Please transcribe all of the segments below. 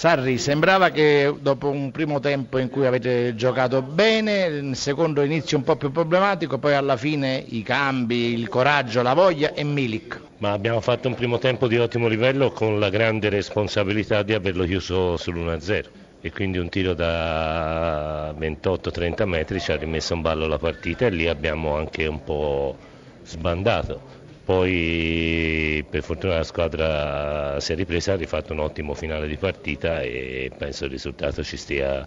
Sarri, sembrava che dopo un primo tempo in cui avete giocato bene, il secondo inizio un po' più problematico, poi alla fine i cambi, il coraggio, la voglia e Milik. Ma abbiamo fatto un primo tempo di ottimo livello con la grande responsabilità di averlo chiuso sull'1-0 e quindi un tiro da 28-30 metri ci ha rimesso in ballo la partita e lì abbiamo anche un po' sbandato poi per fortuna la squadra si è ripresa, ha rifatto un ottimo finale di partita e penso il risultato ci stia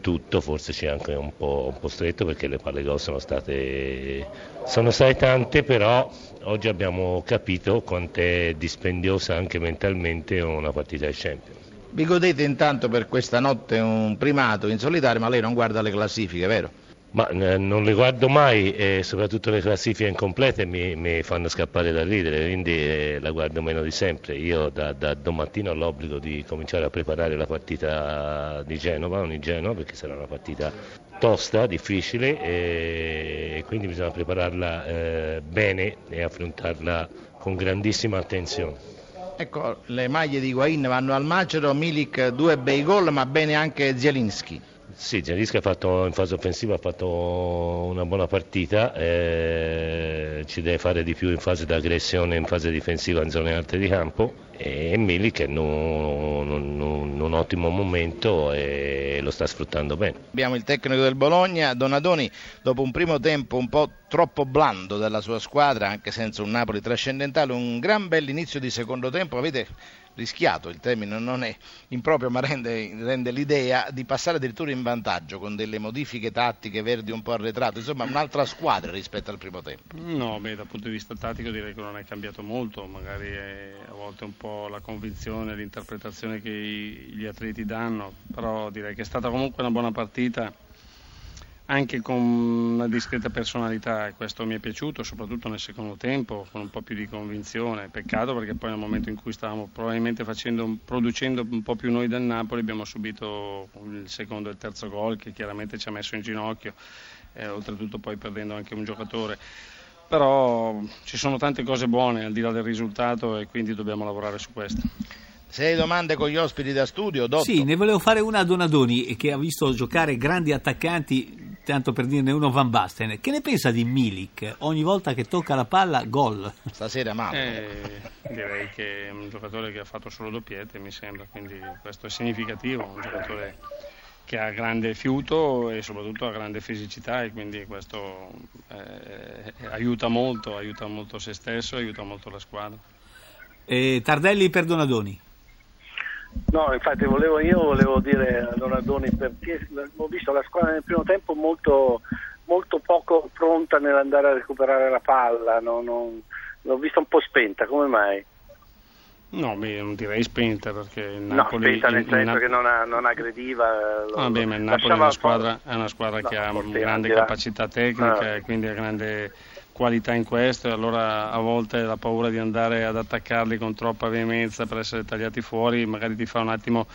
tutto, forse c'è anche un po', un po stretto perché le palle gol sono state, sono state tante, però oggi abbiamo capito quanto è dispendiosa anche mentalmente una partita di Champions. Vi godete intanto per questa notte un primato in solitario, ma lei non guarda le classifiche, vero? Ma eh, non le guardo mai e soprattutto le classifiche incomplete mi, mi fanno scappare da ridere, quindi eh, la guardo meno di sempre. Io da, da domattina ho l'obbligo di cominciare a preparare la partita di Genova, ogni Genova, perché sarà una partita tosta, difficile e quindi bisogna prepararla eh, bene e affrontarla con grandissima attenzione. Ecco, le maglie di Guain vanno al macero, Milik due bei gol, ma bene anche Zielinski. Sì, fatto in fase offensiva ha fatto una buona partita, eh, ci deve fare di più in fase d'aggressione, in fase difensiva in zone alte di campo e Mili che è in un, un, un, ottimo momento e lo sta sfruttando bene. Abbiamo il tecnico del Bologna, Donadoni, dopo un primo tempo un po' troppo blando della sua squadra, anche senza un Napoli trascendentale, un gran bell'inizio di secondo tempo, avete rischiato, il termine non è improprio ma rende, rende, l'idea di passare addirittura in vantaggio con delle modifiche tattiche, Verdi un po' arretrato, insomma un'altra squadra rispetto al primo tempo. No, beh, dal punto di vista tattico direi che non è cambiato molto, magari è a volte un po' la convinzione, l'interpretazione che gli atleti danno, però direi che è stata comunque una buona partita anche con una discreta personalità e questo mi è piaciuto, soprattutto nel secondo tempo, con un po' più di convinzione. Peccato perché poi nel momento in cui stavamo probabilmente facendo, producendo un po' più noi del Napoli abbiamo subito il secondo e il terzo gol che chiaramente ci ha messo in ginocchio, e oltretutto poi perdendo anche un giocatore. Però ci sono tante cose buone al di là del risultato e quindi dobbiamo lavorare su questo. Se hai domande con gli ospiti da studio, Dotto. Sì, ne volevo fare una a Donadoni che ha visto giocare grandi attaccanti tanto per dirne uno Van Basten, che ne pensa di Milik? Ogni volta che tocca la palla, gol. Stasera male. Eh, direi che è un giocatore che ha fatto solo doppiette, mi sembra, quindi questo è significativo, un giocatore che ha grande fiuto e soprattutto ha grande fisicità e quindi questo eh, aiuta molto, aiuta molto se stesso, aiuta molto la squadra. E Tardelli per Donadoni. No, infatti volevo, io volevo dire a Donadoni perché ho visto la squadra nel primo tempo molto, molto poco pronta nell'andare a recuperare la palla, no, no, l'ho vista un po' spenta, come mai? No, beh, non direi spenta perché il Napoli... No, spenta nel senso Nap- che non, ha, non aggrediva... Lo, ah, beh, ma il Napoli è una squadra, è una squadra no, che ha grande capacità tecnica ah. e quindi ha grande qualità in questo e allora a volte la paura di andare ad attaccarli con troppa veemenza per essere tagliati fuori magari ti fa un attimo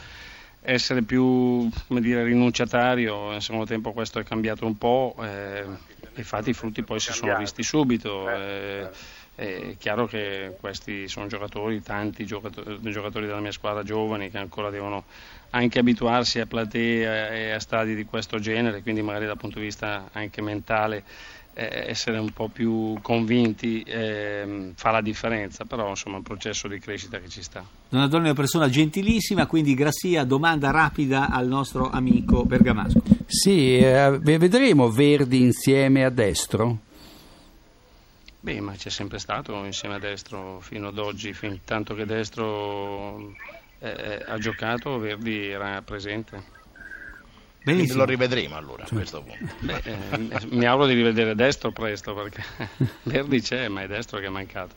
essere più dire, rinunciatario, nel secondo tempo questo è cambiato un po', eh, infatti i frutti poi si sono visti subito. Eh, è chiaro che questi sono giocatori, tanti giocatori, giocatori, della mia squadra giovani che ancora devono anche abituarsi a platee e a stadi di questo genere, quindi magari dal punto di vista anche mentale eh, essere un po' più convinti eh, fa la differenza, però insomma è un processo di crescita che ci sta. Donadoni è una persona gentilissima, quindi Grassia, domanda rapida al nostro amico Bergamasco. Sì, eh, vedremo Verdi insieme a destro? Beh, ma c'è sempre stato insieme a destro fino ad oggi, fin tanto che destro eh, ha giocato, Verdi era presente. Benissimo. Lo rivedremo allora a questo punto. Beh, eh, mi auguro di rivedere destro presto perché Verdi c'è, ma è destro che è mancato.